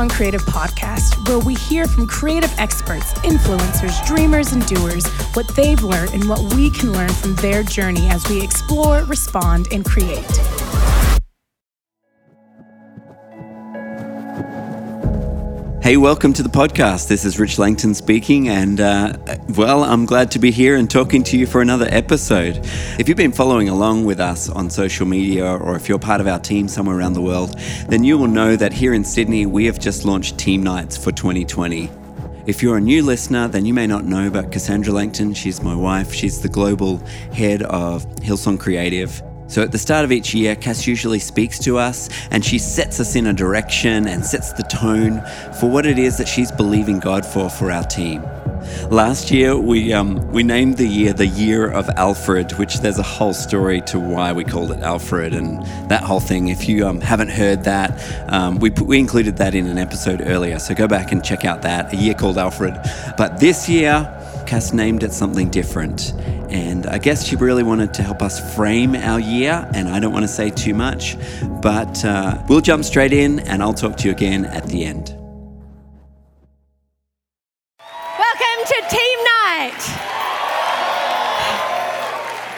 Hillsong Creative podcast, where we hear from creative experts, influencers, dreamers, and doers what they've learned and what we can learn from their journey as we explore, respond, and create. Hey, welcome to the podcast. This is Rich Langton speaking, and uh, well, I'm glad to be here and talking to you for another episode. If you've been following along with us on social media, or if you're part of our team somewhere around the world, then you will know that here in Sydney, we have just launched Team Nights for 2020. If you're a new listener, then you may not know about Cassandra Langton. She's my wife, she's the global head of Hillsong Creative. So at the start of each year, Cass usually speaks to us and she sets us in a direction and sets the tone for what it is that she's believing God for for our team. Last year, we, um, we named the year the Year of Alfred, which there's a whole story to why we called it Alfred and that whole thing. If you um, haven't heard that, um, we, we included that in an episode earlier, so go back and check out that, a year called Alfred. But this year, Cass named it something different. And I guess she really wanted to help us frame our year, and I don't want to say too much, but uh, we'll jump straight in and I'll talk to you again at the end. Welcome to Team Night.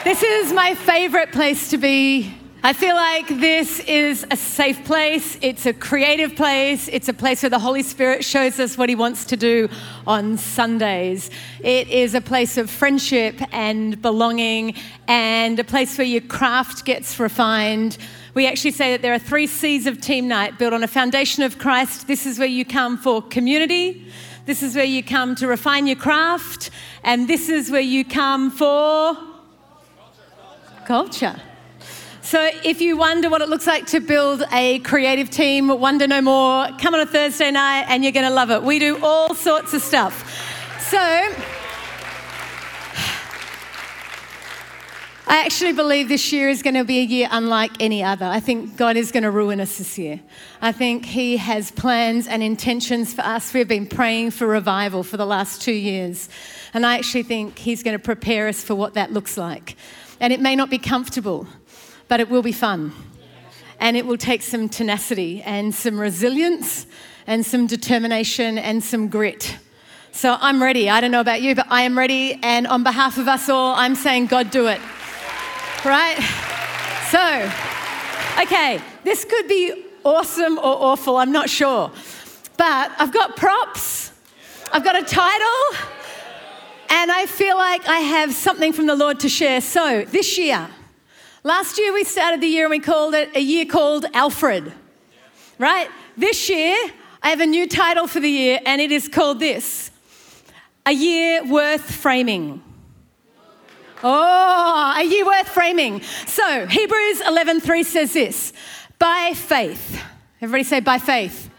This is my favorite place to be. I feel like this is a safe place. It's a creative place. It's a place where the Holy Spirit shows us what He wants to do on Sundays. It is a place of friendship and belonging and a place where your craft gets refined. We actually say that there are three C's of Team Night built on a foundation of Christ. This is where you come for community. This is where you come to refine your craft. And this is where you come for culture. So, if you wonder what it looks like to build a creative team, wonder no more, come on a Thursday night and you're going to love it. We do all sorts of stuff. So, I actually believe this year is going to be a year unlike any other. I think God is going to ruin us this year. I think He has plans and intentions for us. We've been praying for revival for the last two years. And I actually think He's going to prepare us for what that looks like. And it may not be comfortable but it will be fun. And it will take some tenacity and some resilience and some determination and some grit. So I'm ready. I don't know about you, but I am ready. And on behalf of us all, I'm saying, God, do it. Right? So, okay, this could be awesome or awful. I'm not sure. But I've got props, I've got a title, and I feel like I have something from the Lord to share. So, this year, Last year we started the year and we called it a year called Alfred, right? This year I have a new title for the year and it is called this A Year Worth Framing. Oh, a year worth framing. So Hebrews 11:3 says this: By faith, everybody say by faith.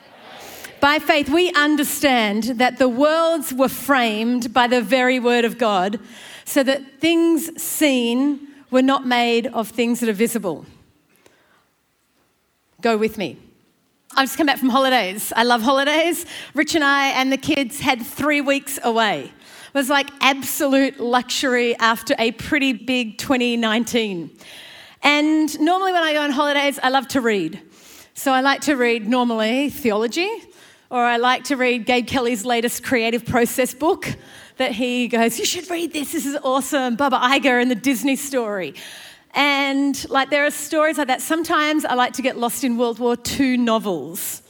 By faith, we understand that the worlds were framed by the very word of God, so that things seen were not made of things that are visible. Go with me. I've just come back from holidays. I love holidays. Rich and I and the kids had three weeks away. It was like absolute luxury after a pretty big 2019. And normally, when I go on holidays, I love to read. So I like to read normally theology, or I like to read Gabe Kelly's latest creative process book that he goes, You should read this, this is awesome. Bob Iger and the Disney story. And like there are stories like that. Sometimes I like to get lost in World War II novels.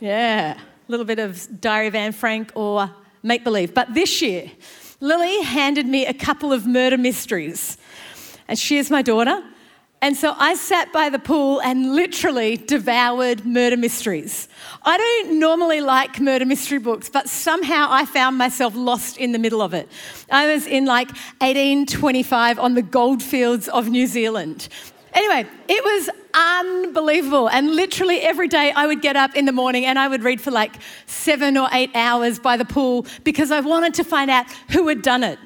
Yeah, a little bit of Diary of Anne Frank or make believe. But this year, Lily handed me a couple of murder mysteries. And she is my daughter. And so I sat by the pool and literally devoured murder mysteries. I don't normally like murder mystery books, but somehow I found myself lost in the middle of it. I was in like 1825 on the goldfields of New Zealand. Anyway, it was unbelievable. And literally every day I would get up in the morning and I would read for like seven or eight hours by the pool because I wanted to find out who had done it.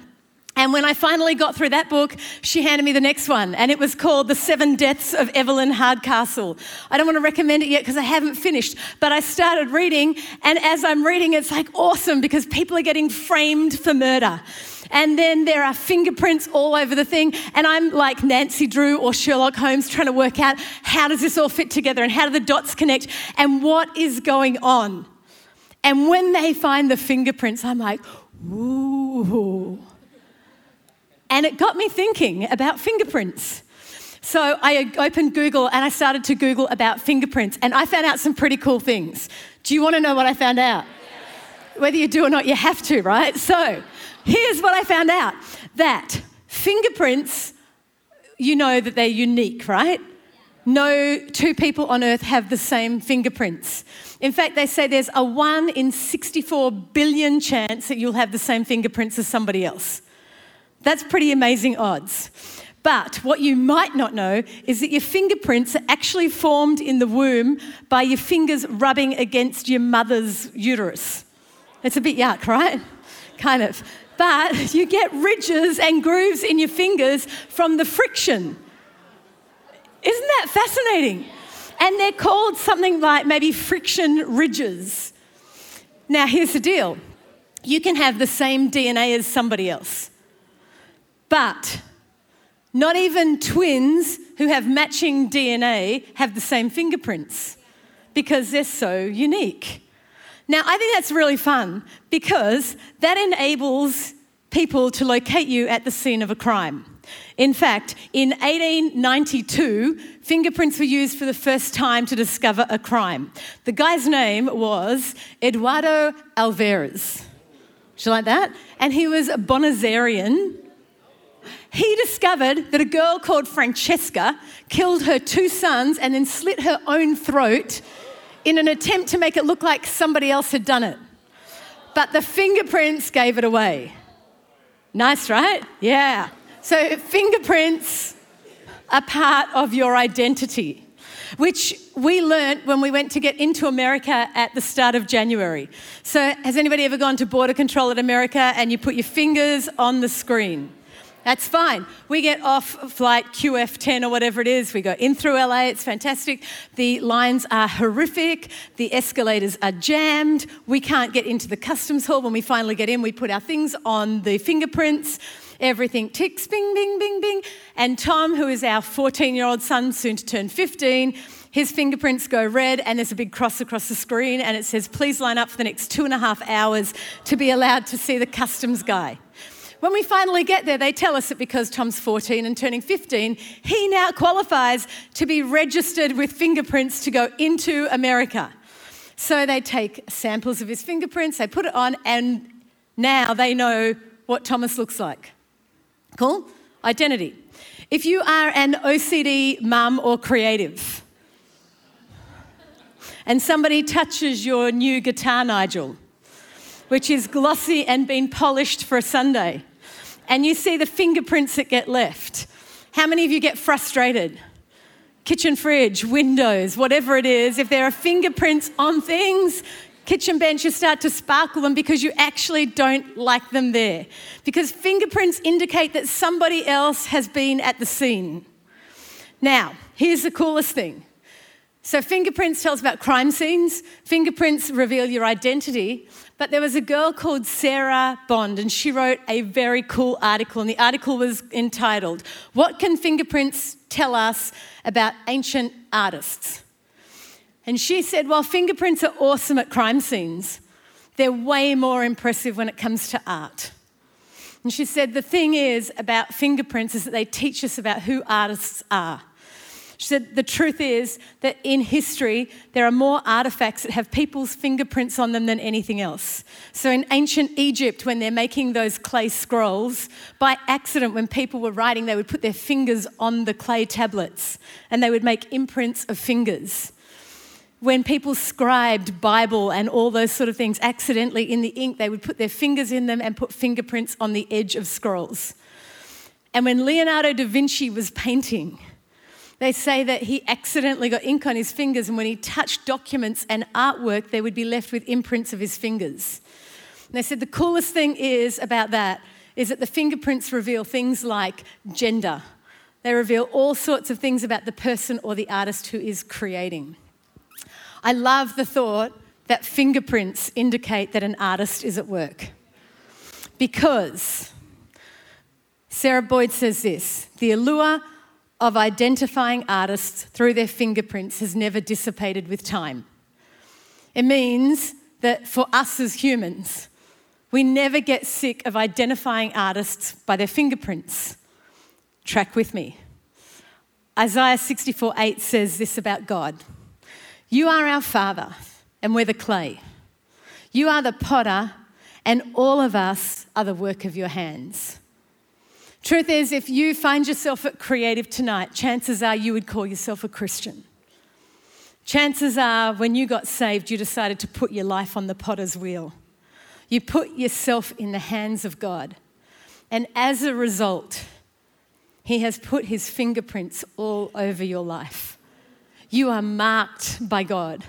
And when I finally got through that book, she handed me the next one, and it was called The Seven Deaths of Evelyn Hardcastle. I don't want to recommend it yet because I haven't finished, but I started reading, and as I'm reading, it's like awesome because people are getting framed for murder. And then there are fingerprints all over the thing. And I'm like Nancy Drew or Sherlock Holmes trying to work out how does this all fit together and how do the dots connect and what is going on. And when they find the fingerprints, I'm like, ooh. And it got me thinking about fingerprints. So I opened Google and I started to Google about fingerprints, and I found out some pretty cool things. Do you want to know what I found out? Whether you do or not, you have to, right? So here's what I found out that fingerprints, you know that they're unique, right? No two people on earth have the same fingerprints. In fact, they say there's a 1 in 64 billion chance that you'll have the same fingerprints as somebody else. That's pretty amazing odds. But what you might not know is that your fingerprints are actually formed in the womb by your fingers rubbing against your mother's uterus. It's a bit yuck, right? Kind of. But you get ridges and grooves in your fingers from the friction. Isn't that fascinating? And they're called something like maybe friction ridges. Now, here's the deal you can have the same DNA as somebody else, but not even twins who have matching DNA have the same fingerprints because they're so unique. Now, I think that's really fun because that enables people to locate you at the scene of a crime. In fact, in 1892, fingerprints were used for the first time to discover a crime. The guy's name was Eduardo Alvarez. Do you like that? And he was a Bonazarian he discovered that a girl called Francesca killed her two sons and then slit her own throat in an attempt to make it look like somebody else had done it. But the fingerprints gave it away. Nice, right? Yeah. So, fingerprints are part of your identity, which we learnt when we went to get into America at the start of January. So, has anybody ever gone to border control at America and you put your fingers on the screen? That's fine. We get off flight QF10 or whatever it is. We go in through LA. It's fantastic. The lines are horrific. The escalators are jammed. We can't get into the customs hall. When we finally get in, we put our things on the fingerprints. Everything ticks, bing, bing, bing, bing. And Tom, who is our 14 year old son, soon to turn 15, his fingerprints go red, and there's a big cross across the screen, and it says, Please line up for the next two and a half hours to be allowed to see the customs guy. When we finally get there, they tell us that because Tom's 14 and turning 15, he now qualifies to be registered with fingerprints to go into America. So they take samples of his fingerprints, they put it on, and now they know what Thomas looks like. Cool? Identity. If you are an OCD mum or creative, and somebody touches your new guitar, Nigel, which is glossy and been polished for a Sunday, and you see the fingerprints that get left. How many of you get frustrated? Kitchen fridge, windows, whatever it is, if there are fingerprints on things, kitchen bench, you start to sparkle them because you actually don't like them there. Because fingerprints indicate that somebody else has been at the scene. Now, here's the coolest thing. So, fingerprints tells about crime scenes, fingerprints reveal your identity, but there was a girl called Sarah Bond, and she wrote a very cool article. And the article was entitled, What Can Fingerprints Tell Us About Ancient Artists? And she said, While fingerprints are awesome at crime scenes, they're way more impressive when it comes to art. And she said, The thing is about fingerprints is that they teach us about who artists are. She said, The truth is that in history, there are more artifacts that have people's fingerprints on them than anything else. So in ancient Egypt, when they're making those clay scrolls, by accident, when people were writing, they would put their fingers on the clay tablets and they would make imprints of fingers when people scribed Bible and all those sort of things accidentally in the ink, they would put their fingers in them and put fingerprints on the edge of scrolls. And when Leonardo da Vinci was painting, they say that he accidentally got ink on his fingers, and when he touched documents and artwork, they would be left with imprints of his fingers. And they said the coolest thing is about that is that the fingerprints reveal things like gender. They reveal all sorts of things about the person or the artist who is creating. I love the thought that fingerprints indicate that an artist is at work. Because Sarah Boyd says this the allure of identifying artists through their fingerprints has never dissipated with time. It means that for us as humans, we never get sick of identifying artists by their fingerprints. Track with me. Isaiah 64 8 says this about God You are our Father, and we're the clay. You are the potter, and all of us are the work of your hands. Truth is, if you find yourself at creative tonight, chances are you would call yourself a Christian. Chances are, when you got saved, you decided to put your life on the potter's wheel. You put yourself in the hands of God. And as a result, He has put His fingerprints all over your life. You are marked by God.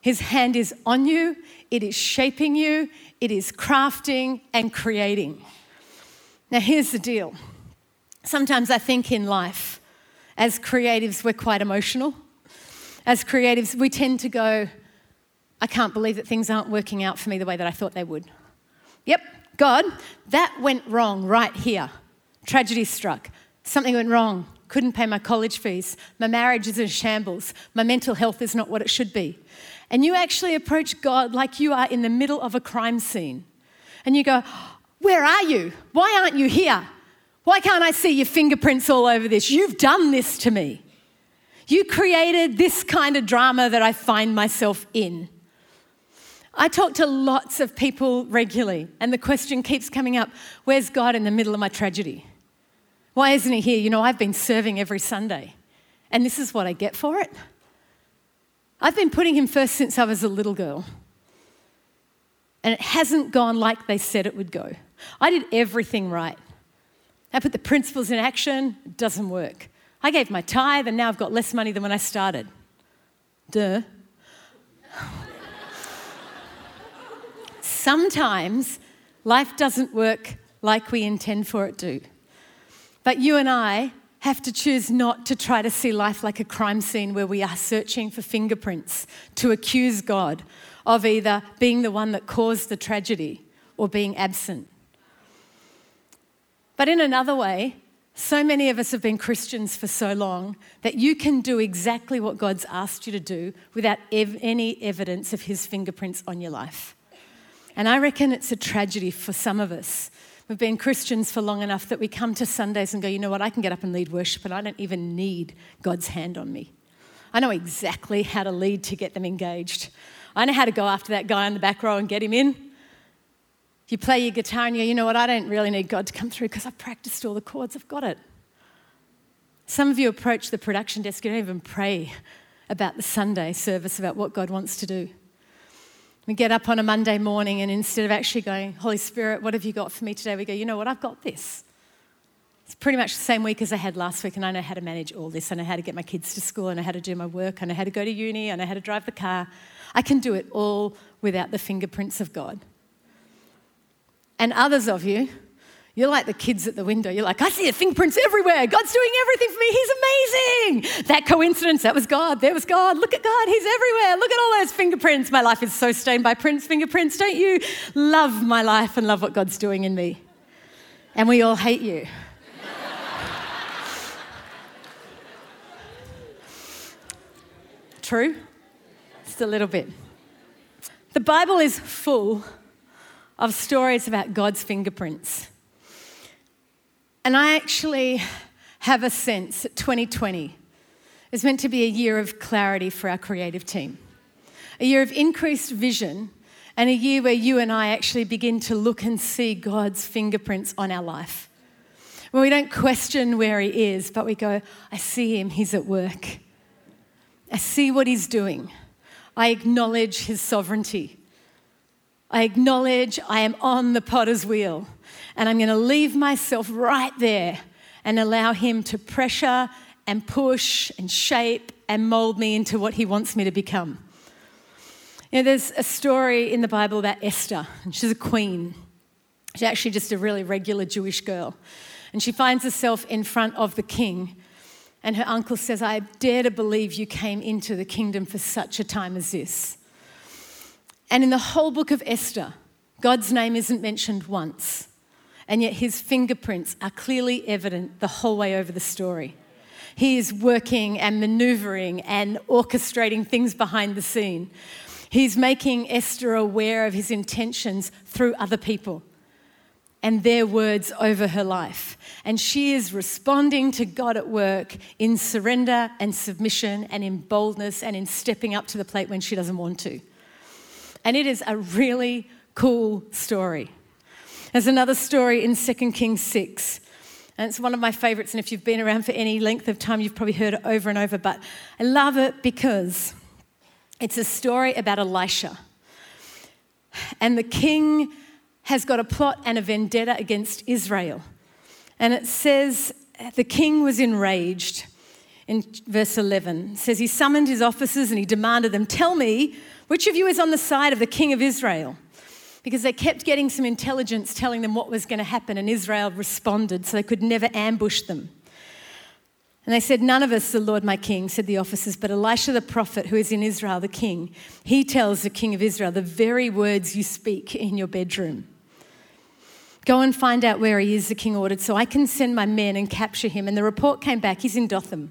His hand is on you, it is shaping you, it is crafting and creating. Now, here's the deal. Sometimes I think in life, as creatives, we're quite emotional. As creatives, we tend to go, I can't believe that things aren't working out for me the way that I thought they would. Yep, God, that went wrong right here. Tragedy struck. Something went wrong. Couldn't pay my college fees. My marriage is in shambles. My mental health is not what it should be. And you actually approach God like you are in the middle of a crime scene. And you go, Where are you? Why aren't you here? Why can't I see your fingerprints all over this? You've done this to me. You created this kind of drama that I find myself in. I talk to lots of people regularly, and the question keeps coming up where's God in the middle of my tragedy? Why isn't He here? You know, I've been serving every Sunday, and this is what I get for it. I've been putting Him first since I was a little girl, and it hasn't gone like they said it would go. I did everything right. I put the principles in action, it doesn't work. I gave my tithe, and now I've got less money than when I started. Duh. sometimes life doesn't work like we intend for it to. But you and I have to choose not to try to see life like a crime scene where we are searching for fingerprints to accuse God of either being the one that caused the tragedy or being absent. But in another way, so many of us have been Christians for so long that you can do exactly what God's asked you to do without ev- any evidence of His fingerprints on your life. And I reckon it's a tragedy for some of us. We've been Christians for long enough that we come to Sundays and go, you know what, I can get up and lead worship and I don't even need God's hand on me. I know exactly how to lead to get them engaged. I know how to go after that guy in the back row and get him in. You play your guitar and you go, you know what, I don't really need God to come through because I've practiced all the chords, I've got it. Some of you approach the production desk, you don't even pray about the Sunday service, about what God wants to do. We get up on a Monday morning, and instead of actually going, Holy Spirit, what have you got for me today? We go, you know what, I've got this. It's pretty much the same week as I had last week, and I know how to manage all this. I know how to get my kids to school, I know how to do my work, I know how to go to uni, and I know how to drive the car. I can do it all without the fingerprints of God. And others of you, you're like the kids at the window. You're like, I see the fingerprints everywhere. God's doing everything for me. He's amazing. That coincidence, that was God. There was God. Look at God. He's everywhere. Look at all those fingerprints. My life is so stained by prints, fingerprints. Don't you love my life and love what God's doing in me? And we all hate you. True? Just a little bit. The Bible is full of stories about God's fingerprints. And I actually have a sense that 2020 is meant to be a year of clarity for our creative team, a year of increased vision, and a year where you and I actually begin to look and see God's fingerprints on our life. When we don't question where He is, but we go, I see Him, He's at work. I see what He's doing. I acknowledge His sovereignty. I acknowledge I am on the potter's wheel and I'm going to leave myself right there and allow Him to pressure and push and shape and mold me into what He wants me to become. You know, there's a story in the Bible about Esther, and she's a queen. She's actually just a really regular Jewish girl. And she finds herself in front of the king. And her uncle says, I dare to believe you came into the kingdom for such a time as this. And in the whole book of Esther, God's name isn't mentioned once. and yet his fingerprints are clearly evident the whole way over the story. He is working and maneuvering and orchestrating things behind the scene. He's making Esther aware of his intentions through other people and their words over her life. And she is responding to God at work in surrender and submission and in boldness and in stepping up to the plate when she doesn't want to. And it is a really cool story. There's another story in 2 Kings 6. And it's one of my favorites. And if you've been around for any length of time, you've probably heard it over and over. But I love it because it's a story about Elisha. And the king has got a plot and a vendetta against Israel. And it says the king was enraged in verse 11. It says he summoned his officers and he demanded them, Tell me, which of you is on the side of the king of Israel? because they kept getting some intelligence telling them what was going to happen, and Israel responded so they could never ambush them. And they said, None of us, the Lord my king, said the officers, but Elisha the prophet, who is in Israel, the king, he tells the king of Israel the very words you speak in your bedroom. Go and find out where he is, the king ordered, so I can send my men and capture him. And the report came back, he's in Dothan.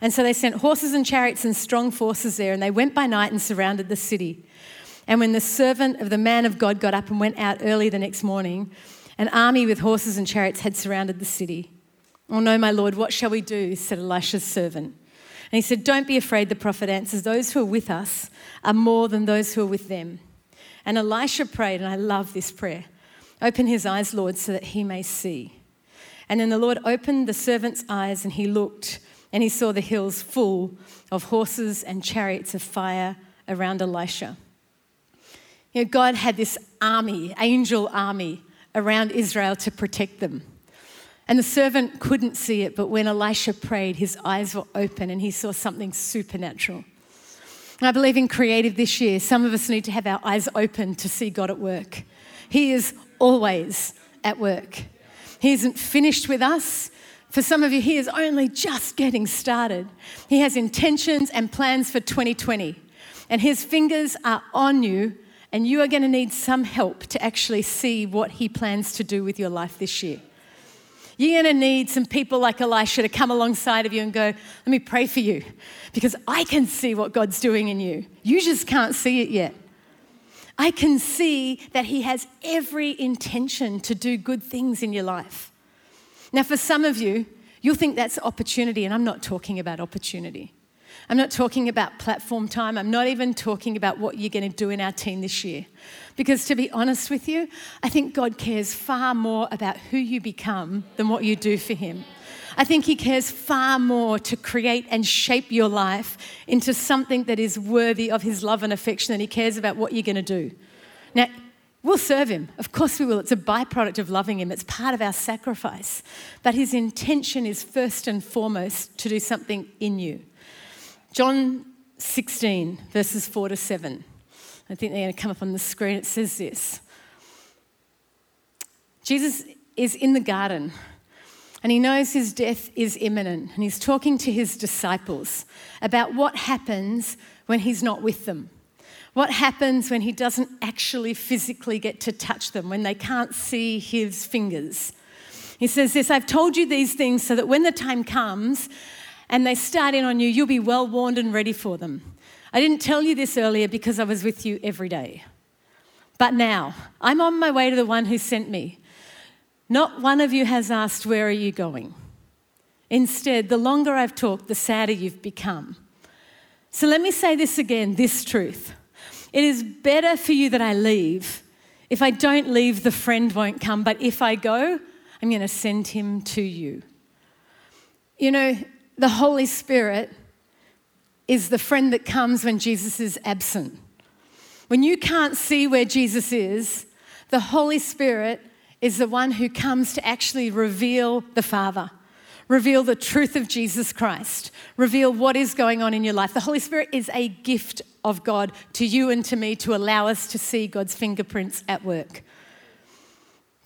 And so they sent horses and chariots and strong forces there, and they went by night and surrounded the city. And when the servant of the man of God got up and went out early the next morning, an army with horses and chariots had surrounded the city. Oh no, my Lord, what shall we do? said Elisha's servant. And he said, Don't be afraid, the prophet answers. Those who are with us are more than those who are with them. And Elisha prayed, and I love this prayer Open his eyes, Lord, so that he may see. And then the Lord opened the servant's eyes, and he looked, and he saw the hills full of horses and chariots of fire around Elisha. You know, God had this army, angel army, around Israel to protect them. And the servant couldn't see it, but when Elisha prayed, his eyes were open and he saw something supernatural. And I believe in creative this year, some of us need to have our eyes open to see God at work. He is always at work. He isn't finished with us. For some of you, He is only just getting started. He has intentions and plans for 2020, and His fingers are on you and you are going to need some help to actually see what He plans to do with your life this year. You're going to need some people like Elisha to come alongside of you and go, Let me pray for you because I can see what God's doing in you. You just can't see it yet. I can see that He has every intention to do good things in your life. Now, for some of you, you'll think that's opportunity, and I'm not talking about opportunity. I'm not talking about platform time. I'm not even talking about what you're going to do in our team this year. Because to be honest with you, I think God cares far more about who you become than what you do for Him. I think He cares far more to create and shape your life into something that is worthy of His love and affection than He cares about what you're going to do. Now, We'll serve him. Of course, we will. It's a byproduct of loving him, it's part of our sacrifice. But his intention is first and foremost to do something in you. John 16, verses 4 to 7. I think they're going to come up on the screen. It says this Jesus is in the garden and he knows his death is imminent. And he's talking to his disciples about what happens when he's not with them. What happens when he doesn't actually physically get to touch them, when they can't see his fingers? He says this I've told you these things so that when the time comes, and they start in on you, you'll be well warned and ready for them. I didn't tell you this earlier because I was with you every day. But now, I'm on my way to the one who sent me. Not one of you has asked, Where are you going? Instead, the longer I've talked, the sadder you've become. So let me say this again this truth. It is better for you that I leave. If I don't leave, the friend won't come. But if I go, I'm going to send him to you. You know, the Holy Spirit is the friend that comes when Jesus is absent. When you can't see where Jesus is, the Holy Spirit is the one who comes to actually reveal the Father, reveal the truth of Jesus Christ, reveal what is going on in your life. The Holy Spirit is a gift of God to you and to me to allow us to see God's fingerprints at work.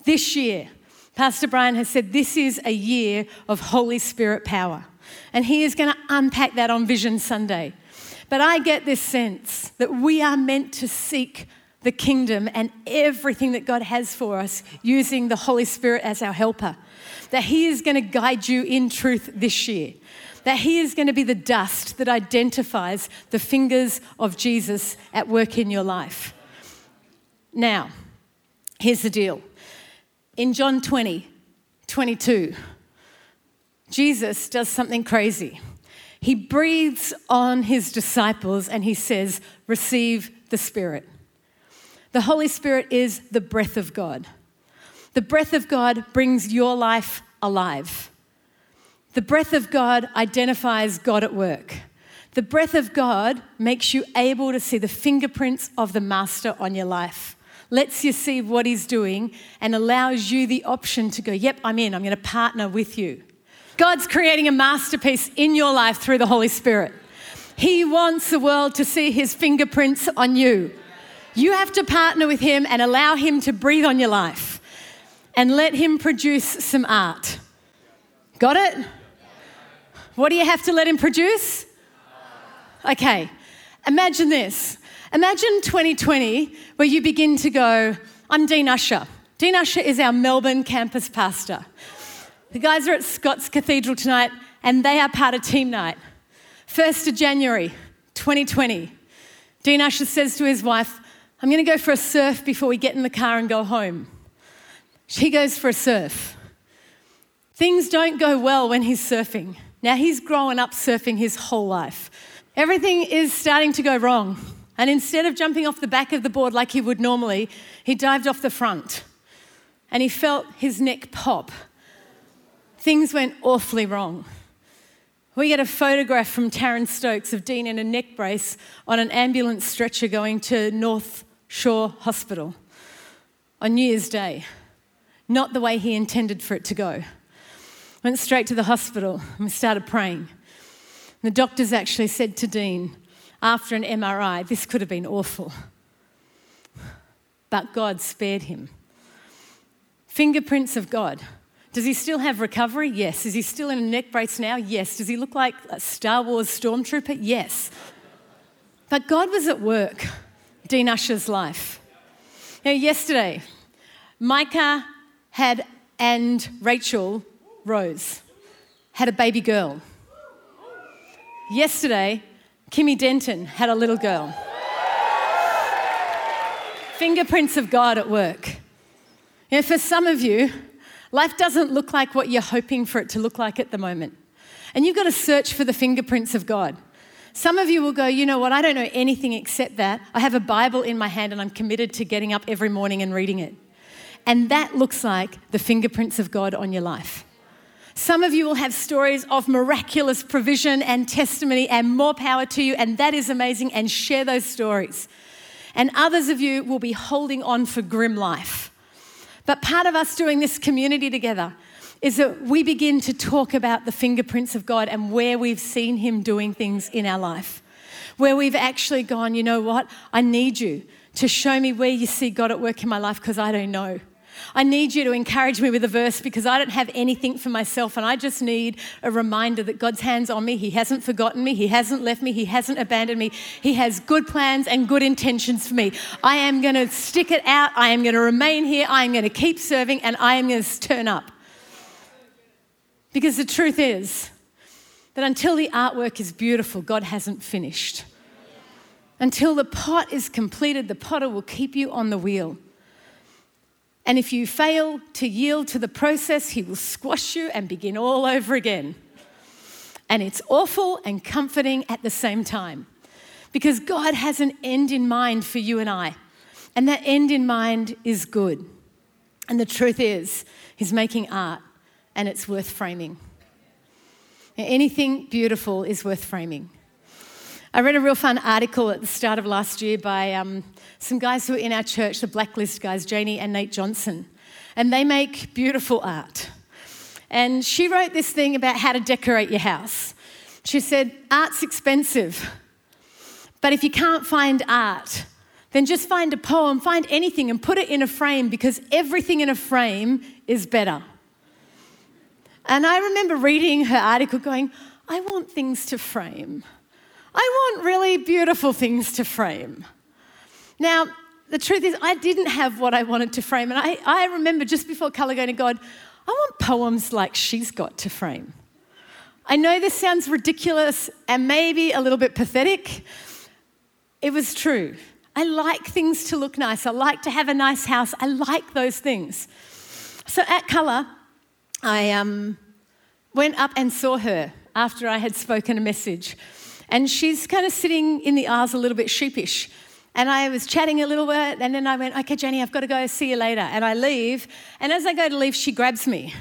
This year, Pastor Brian has said this is a year of Holy Spirit power. And he is going to unpack that on Vision Sunday. But I get this sense that we are meant to seek the kingdom and everything that God has for us using the Holy Spirit as our helper. That He is going to guide you in truth this year. That He is going to be the dust that identifies the fingers of Jesus at work in your life. Now, here's the deal. In John 20, 22, Jesus does something crazy. He breathes on his disciples and he says, Receive the Spirit. The Holy Spirit is the breath of God. The breath of God brings your life alive. The breath of God identifies God at work. The breath of God makes you able to see the fingerprints of the Master on your life, lets you see what He's doing, and allows you the option to go, Yep, I'm in, I'm going to partner with you. God's creating a masterpiece in your life through the Holy Spirit. He wants the world to see His fingerprints on you. You have to partner with Him and allow Him to breathe on your life and let Him produce some art. Got it? What do you have to let Him produce? Okay, imagine this. Imagine 2020 where you begin to go, I'm Dean Usher. Dean Usher is our Melbourne campus pastor. The guys are at Scott's Cathedral tonight and they are part of team night. 1st of January 2020, Dean Usher says to his wife, I'm going to go for a surf before we get in the car and go home. She goes for a surf. Things don't go well when he's surfing. Now, he's grown up surfing his whole life. Everything is starting to go wrong. And instead of jumping off the back of the board like he would normally, he dived off the front. And he felt his neck pop. Things went awfully wrong. We get a photograph from Taryn Stokes of Dean in a neck brace on an ambulance stretcher going to North Shore Hospital on New Year's Day. Not the way he intended for it to go. Went straight to the hospital and we started praying. The doctors actually said to Dean, after an MRI, this could have been awful. But God spared him. Fingerprints of God. Does he still have recovery? Yes. Is he still in a neck brace now? Yes. Does he look like a Star Wars stormtrooper? Yes. But God was at work. Dean Usher's life. Know, yesterday, Micah had and Rachel Rose had a baby girl. Yesterday, Kimmy Denton had a little girl. Fingerprints of God at work. You know, for some of you, life doesn't look like what you're hoping for it to look like at the moment. And you've got to search for the fingerprints of God. Some of you will go, you know what, I don't know anything except that. I have a Bible in my hand and I'm committed to getting up every morning and reading it. And that looks like the fingerprints of God on your life. Some of you will have stories of miraculous provision and testimony, and more power to you, and that is amazing, and share those stories. And others of you will be holding on for grim life. But part of us doing this community together is that we begin to talk about the fingerprints of God and where we've seen Him doing things in our life. Where we've actually gone, you know what? I need you to show me where you see God at work in my life because I don't know. I need you to encourage me with a verse because I don't have anything for myself and I just need a reminder that God's hands on me. He hasn't forgotten me. He hasn't left me. He hasn't abandoned me. He has good plans and good intentions for me. I am going to stick it out. I am going to remain here. I am going to keep serving and I am going to turn up. Because the truth is that until the artwork is beautiful, God hasn't finished. Until the pot is completed, the potter will keep you on the wheel. And if you fail to yield to the process, he will squash you and begin all over again. And it's awful and comforting at the same time because God has an end in mind for you and I. And that end in mind is good. And the truth is, He's making art and it's worth framing. Anything beautiful is worth framing. I read a real fun article at the start of last year by um, some guys who are in our church, the Blacklist guys, Janie and Nate Johnson. And they make beautiful art. And she wrote this thing about how to decorate your house. She said, Art's expensive. But if you can't find art, then just find a poem, find anything and put it in a frame because everything in a frame is better. And I remember reading her article going, I want things to frame. I want really beautiful things to frame. Now, the truth is, I didn't have what I wanted to frame. And I, I remember just before Colour going to God, I want poems like she's got to frame. I know this sounds ridiculous and maybe a little bit pathetic. It was true. I like things to look nice. I like to have a nice house. I like those things. So at Colour, I um, went up and saw her after I had spoken a message. And she's kind of sitting in the aisles a little bit sheepish. And I was chatting a little bit, and then I went, Okay, Jenny, I've got to go. See you later. And I leave. And as I go to leave, she grabs me.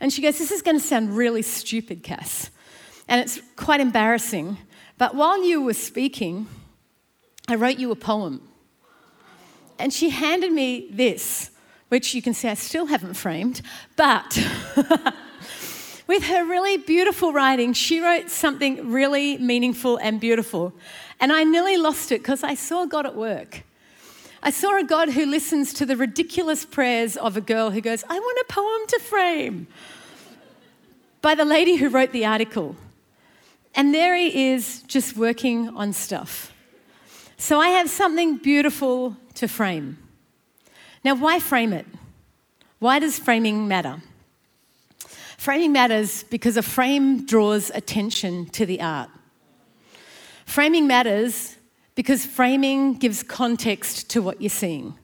And she goes, This is going to sound really stupid, Cass. And it's quite embarrassing. But while you were speaking, I wrote you a poem. And she handed me this, which you can see I still haven't framed, but with her really beautiful writing, she wrote something really meaningful and beautiful. And I nearly lost it because I saw God at work. I saw a God who listens to the ridiculous prayers of a girl who goes, I want a poem to frame, by the lady who wrote the article. And there he is just working on stuff. So I have something beautiful to frame. Now, why frame it? Why does framing matter? Framing matters because a frame draws attention to the art. Framing matters because framing gives context to what you're seeing.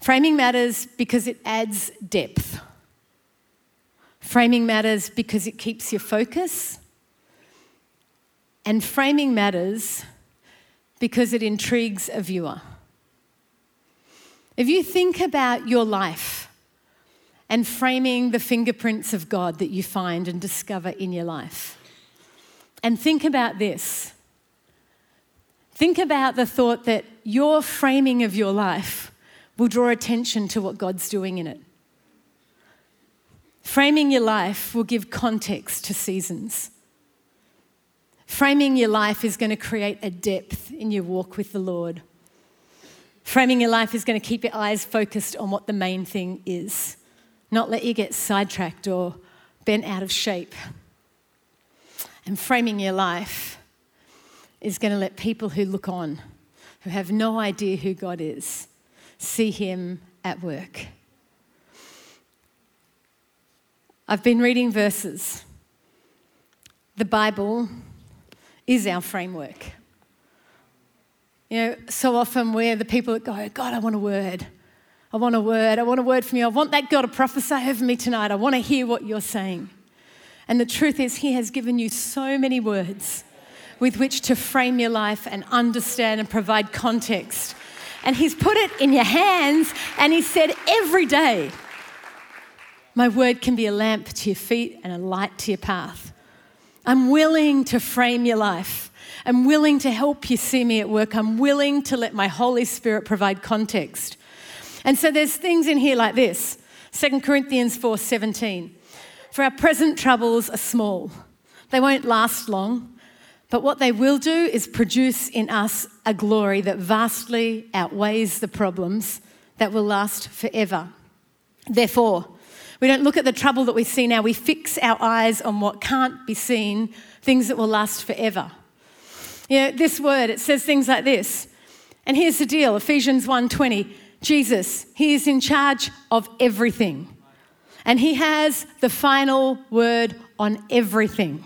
Framing matters because it adds depth. Framing matters because it keeps your focus. And framing matters because it intrigues a viewer. If you think about your life and framing the fingerprints of God that you find and discover in your life, and think about this Think about the thought that your framing of your life will draw attention to what God's doing in it. Framing your life will give context to seasons. Framing your life is going to create a depth in your walk with the Lord. Framing your life is going to keep your eyes focused on what the main thing is, not let you get sidetracked or bent out of shape. And framing your life is going to let people who look on, who have no idea who God is, see Him at work. I've been reading verses. The Bible is our framework. You know, so often we're the people that go, God, I want a word. I want a word. I want a word from you. I want that God to prophesy over me tonight. I want to hear what you're saying. And the truth is, He has given you so many words with which to frame your life and understand and provide context. And He's put it in your hands, and He said, every day, my word can be a lamp to your feet and a light to your path. I'm willing to frame your life. I'm willing to help you see me at work. I'm willing to let my Holy Spirit provide context. And so there's things in here like this 2 Corinthians 4:17. For our present troubles are small. They won't last long. But what they will do is produce in us a glory that vastly outweighs the problems that will last forever. Therefore, we don't look at the trouble that we see now, we fix our eyes on what can't be seen, things that will last forever. Know, this word, it says things like this. And here's the deal Ephesians 1:20. Jesus, he is in charge of everything. And he has the final word on everything.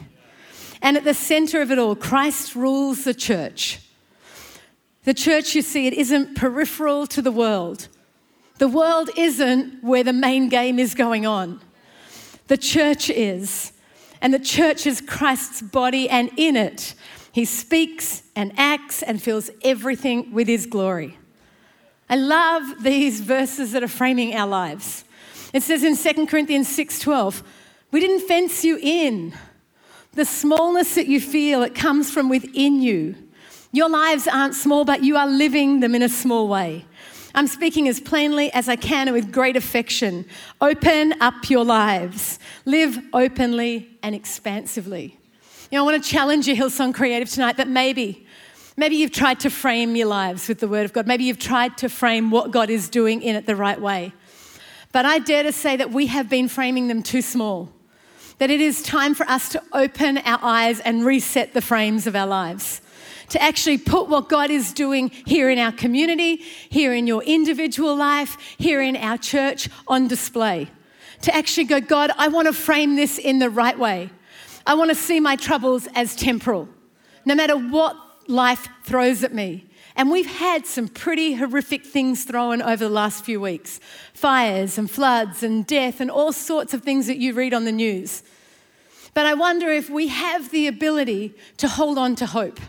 And at the center of it all, Christ rules the church. The church, you see, it isn't peripheral to the world. The world isn't where the main game is going on. The church is. And the church is Christ's body, and in it, he speaks and acts and fills everything with his glory. I love these verses that are framing our lives. It says in 2 Corinthians 6:12, we didn't fence you in. The smallness that you feel, it comes from within you. Your lives aren't small, but you are living them in a small way. I'm speaking as plainly as I can and with great affection. Open up your lives. Live openly and expansively. You know, I want to challenge you, Hillsong Creative, tonight that maybe, maybe you've tried to frame your lives with the Word of God. Maybe you've tried to frame what God is doing in it the right way. But I dare to say that we have been framing them too small that it is time for us to open our eyes and reset the frames of our lives, to actually put what God is doing here in our community, here in your individual life, here in our church on display. To actually go, God, I want to frame this in the right way. I want to see my troubles as temporal, no matter what life throws at me. And we've had some pretty horrific things thrown over the last few weeks fires and floods and death and all sorts of things that you read on the news. But I wonder if we have the ability to hold on to hope,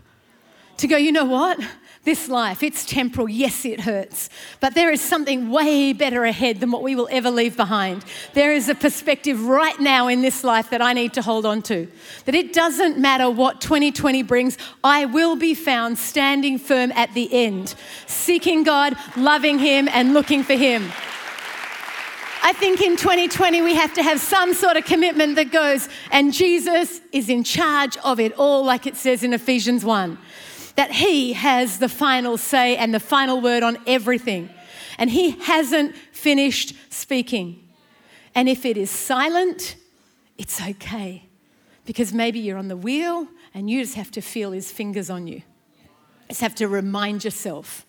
to go, you know what? This life, it's temporal. Yes, it hurts. But there is something way better ahead than what we will ever leave behind. There is a perspective right now in this life that I need to hold on to. That it doesn't matter what 2020 brings, I will be found standing firm at the end, seeking God, loving Him, and looking for Him. I think in 2020 we have to have some sort of commitment that goes, and Jesus is in charge of it all, like it says in Ephesians 1 that He has the final say and the final word on everything. And He hasn't finished speaking. And if it is silent, it's okay. Because maybe you're on the wheel and you just have to feel His fingers on you. Just have to remind yourself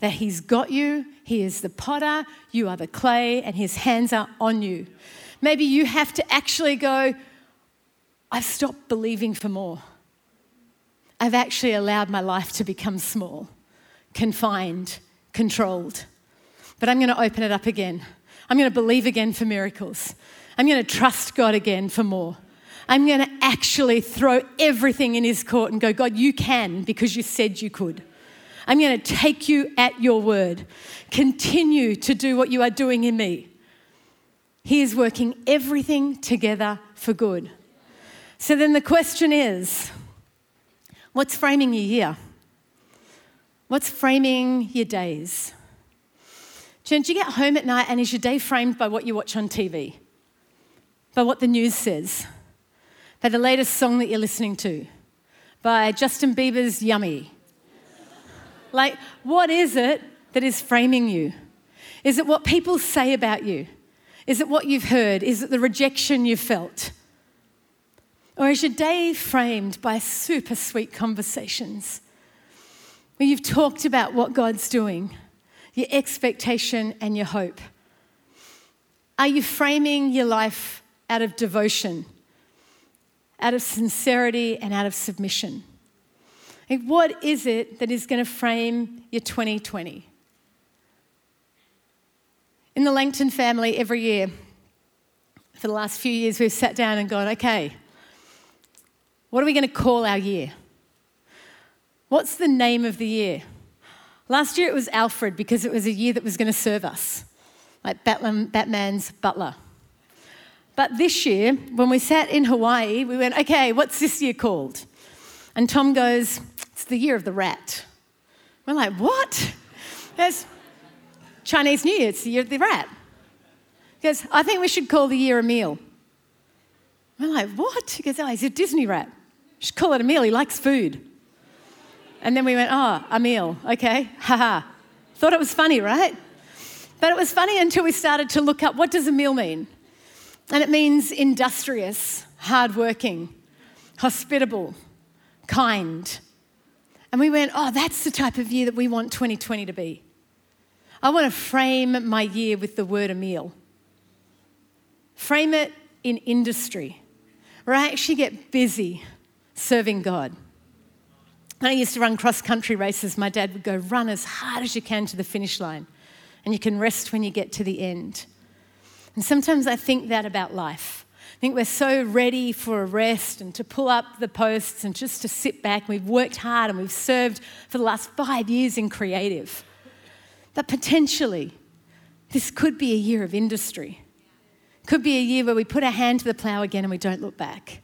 that He's got you, He is the potter, you are the clay, and His hands are on you. Maybe you have to actually go, I've stopped believing for more. I've actually allowed my life to become small, confined, controlled. But I'm going to open it up again. I'm going to believe again for miracles. I'm going to trust God again for more. I'm going to actually throw everything in His court and go, God, you can because you said you could. I'm going to take you at your word. Continue to do what you are doing in me. He is working everything together for good. So then the question is What's framing your year? What's framing your days? Jen, do you get home at night and is your day framed by what you watch on TV? By what the news says? By the latest song that you're listening to? By Justin Bieber's Yummy? Like, what is it that is framing you? Is it what people say about you? Is it what you've heard? Is it the rejection you've felt? Or is your day framed by super sweet conversations where you've talked about what God's doing, your expectation and your hope? Are you framing your life out of devotion, out of sincerity, and out of submission? Like, what is it that is going to frame your 2020? In the Langton family, every year, for the last few years, we've sat down and gone, okay, what are we going to call our year? What's the name of the year? Last year it was Alfred because it was a year that was going to serve us, like Batman's butler. But this year, when we sat in Hawaii, we went, okay, what's this year called? And Tom goes, it's the year of the rat. We're like, what? There's Chinese New Year, it's the year of the rat. He goes, I think we should call the year Emile. We're like, what? He goes, oh, he's a Disney rat should call it Emile. He likes food. And then we went, oh, Emile. Okay, haha. Thought it was funny, right? But it was funny until we started to look up what does Emile mean? And it means industrious, hardworking, hospitable, kind. And we went, oh, that's the type of year that we want 2020 to be. I want to frame my year with the word Emile. Frame it in industry, where I actually get busy serving God. When I used to run cross country races, my dad would go, run as hard as you can to the finish line, and you can rest when you get to the end. And sometimes I think that about life. I think we're so ready for a rest and to pull up the posts and just to sit back. We've worked hard and we've served for the last five years in creative. But potentially, this could be a year of industry. Could be a year where we put our hand to the plow again and we don't look back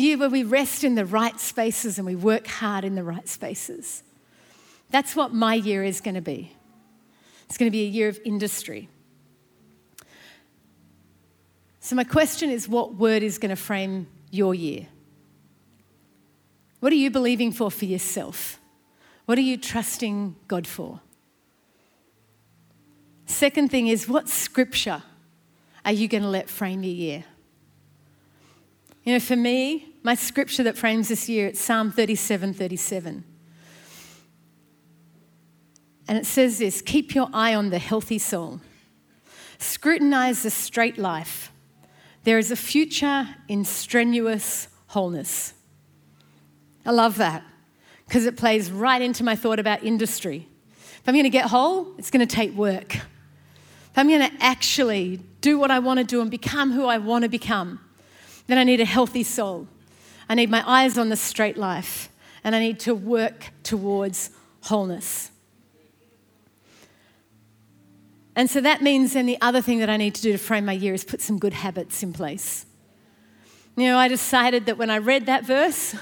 year where we rest in the right spaces and we work hard in the right spaces. That's what my year is going to be. It's going to be a year of industry. So, my question is what word is going to frame your year? What are you believing for for yourself? What are you trusting God for? Second thing is what scripture are you going to let frame your year? You know, for me, my scripture that frames this year, it's Psalm 37 37. And it says this keep your eye on the healthy soul, scrutinize the straight life. There is a future in strenuous wholeness. I love that because it plays right into my thought about industry. If I'm going to get whole, it's going to take work. If I'm going to actually do what I want to do and become who I want to become, then I need a healthy soul. I need my eyes on the straight life, and I need to work towards wholeness. And so that means then the other thing that I need to do to frame my year is put some good habits in place. You know, I decided that when I read that verse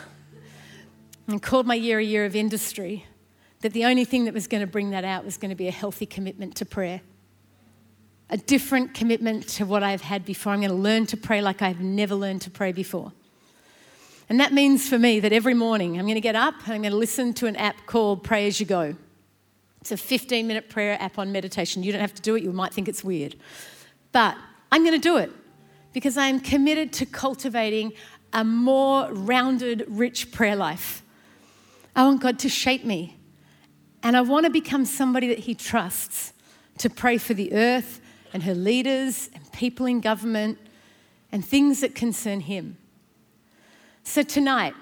and called my year a year of industry, that the only thing that was going to bring that out was going to be a healthy commitment to prayer. A different commitment to what I've had before. I'm going to learn to pray like I've never learned to pray before. And that means for me that every morning I'm going to get up and I'm going to listen to an app called Pray As You Go. It's a 15 minute prayer app on meditation. You don't have to do it, you might think it's weird. But I'm going to do it because I am committed to cultivating a more rounded, rich prayer life. I want God to shape me. And I want to become somebody that He trusts to pray for the earth and her leaders and people in government and things that concern Him. So tonight,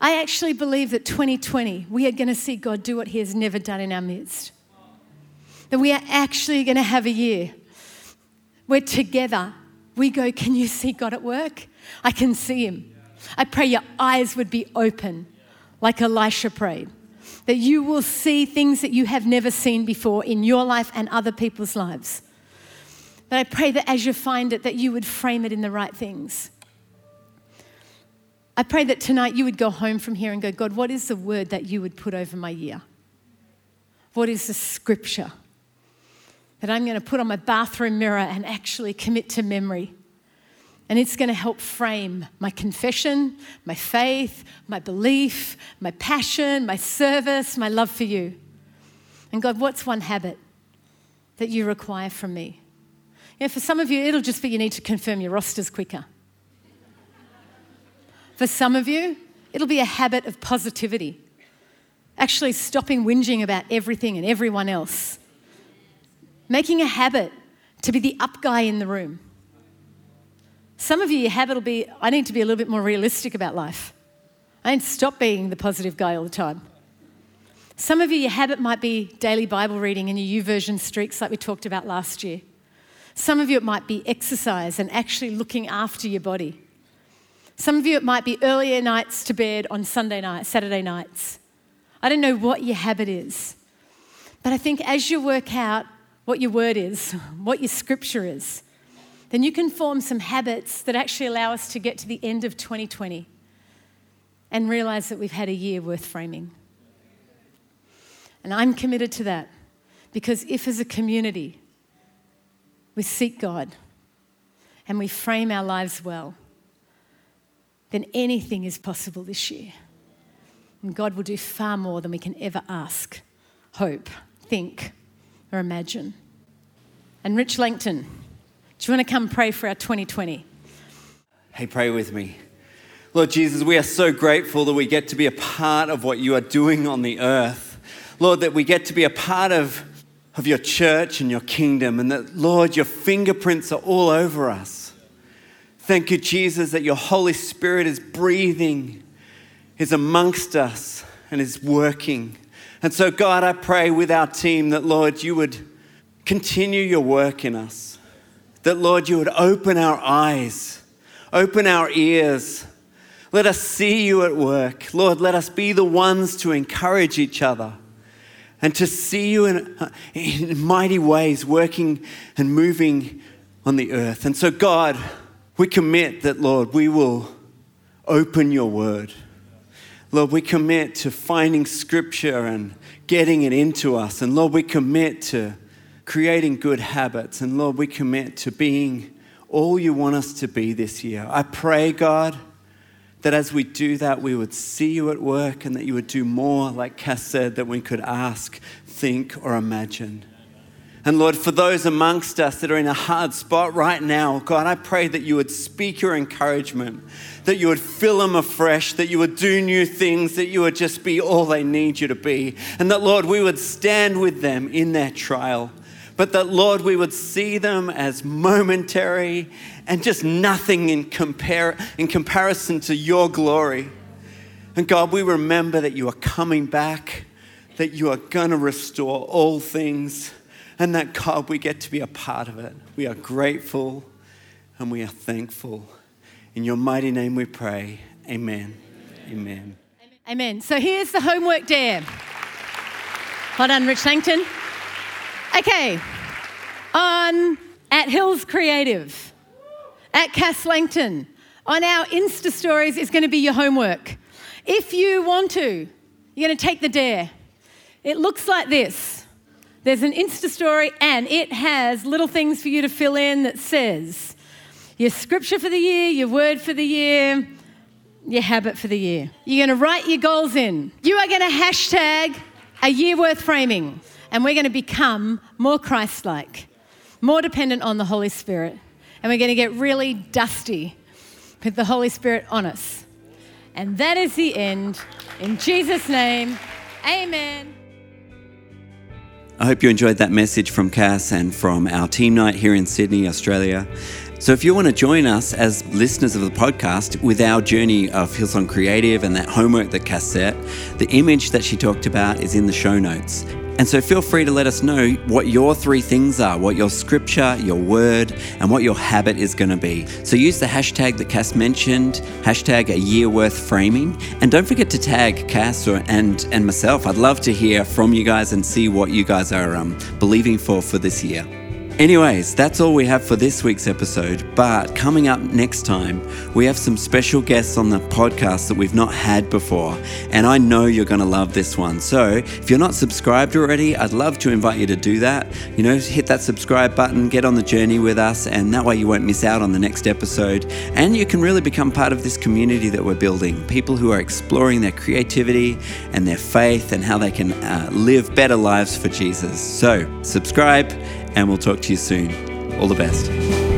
I actually believe that 2020, we are going to see God do what He has never done in our midst. That we are actually going to have a year where together we go, Can you see God at work? I can see Him. I pray your eyes would be open like Elisha prayed. That you will see things that you have never seen before in your life and other people's lives. That I pray that as you find it, that you would frame it in the right things. I pray that tonight you would go home from here and go, God, what is the word that you would put over my year? What is the scripture that I'm going to put on my bathroom mirror and actually commit to memory? And it's going to help frame my confession, my faith, my belief, my passion, my service, my love for you. And God, what's one habit that you require from me? You know, for some of you, it'll just be you need to confirm your rosters quicker. For some of you, it'll be a habit of positivity, actually stopping whinging about everything and everyone else, making a habit to be the up guy in the room. Some of you, your habit will be I need to be a little bit more realistic about life. I need to stop being the positive guy all the time. Some of you, your habit might be daily Bible reading and your YouVersion streaks, like we talked about last year. Some of you, it might be exercise and actually looking after your body. Some of you, it might be earlier nights to bed on Sunday nights, Saturday nights. I don't know what your habit is, but I think as you work out what your word is, what your scripture is, then you can form some habits that actually allow us to get to the end of 2020 and realize that we've had a year worth framing. And I'm committed to that because if, as a community, we seek God and we frame our lives well, then anything is possible this year. And God will do far more than we can ever ask, hope, think, or imagine. And Rich Langton, do you want to come pray for our 2020? Hey, pray with me. Lord Jesus, we are so grateful that we get to be a part of what you are doing on the earth. Lord, that we get to be a part of, of your church and your kingdom, and that, Lord, your fingerprints are all over us. Thank you, Jesus, that your Holy Spirit is breathing, is amongst us, and is working. And so, God, I pray with our team that, Lord, you would continue your work in us. That, Lord, you would open our eyes, open our ears. Let us see you at work. Lord, let us be the ones to encourage each other and to see you in, in mighty ways working and moving on the earth. And so, God, we commit that, Lord, we will open your word. Lord, we commit to finding scripture and getting it into us. And Lord, we commit to creating good habits. And Lord, we commit to being all you want us to be this year. I pray, God, that as we do that, we would see you at work and that you would do more, like Cass said, that we could ask, think, or imagine. And Lord, for those amongst us that are in a hard spot right now, God, I pray that you would speak your encouragement, that you would fill them afresh, that you would do new things, that you would just be all they need you to be. And that, Lord, we would stand with them in their trial. But that, Lord, we would see them as momentary and just nothing in, compare, in comparison to your glory. And God, we remember that you are coming back, that you are going to restore all things and that God, we get to be a part of it. We are grateful and we are thankful. In your mighty name we pray. Amen. Amen. Amen. So here's the homework dare. Hold on, Rich Langton. Okay. On at Hills Creative, at Cass Langton, on our Insta stories is going to be your homework. If you want to, you're going to take the dare. It looks like this. There's an Insta story, and it has little things for you to fill in that says your scripture for the year, your word for the year, your habit for the year. You're going to write your goals in. You are going to hashtag a year worth framing, and we're going to become more Christ like, more dependent on the Holy Spirit, and we're going to get really dusty with the Holy Spirit on us. And that is the end. In Jesus' name, amen. I hope you enjoyed that message from Cass and from our team night here in Sydney, Australia. So, if you want to join us as listeners of the podcast with our journey of Hillsong Creative and that homework that Cass set, the image that she talked about is in the show notes. And so feel free to let us know what your three things are, what your scripture, your word, and what your habit is going to be. So use the hashtag that Cass mentioned, hashtag a year worth framing. And don't forget to tag Cass or, and, and myself. I'd love to hear from you guys and see what you guys are um, believing for for this year. Anyways, that's all we have for this week's episode. But coming up next time, we have some special guests on the podcast that we've not had before. And I know you're going to love this one. So if you're not subscribed already, I'd love to invite you to do that. You know, hit that subscribe button, get on the journey with us, and that way you won't miss out on the next episode. And you can really become part of this community that we're building people who are exploring their creativity and their faith and how they can uh, live better lives for Jesus. So subscribe and we'll talk to you soon. All the best.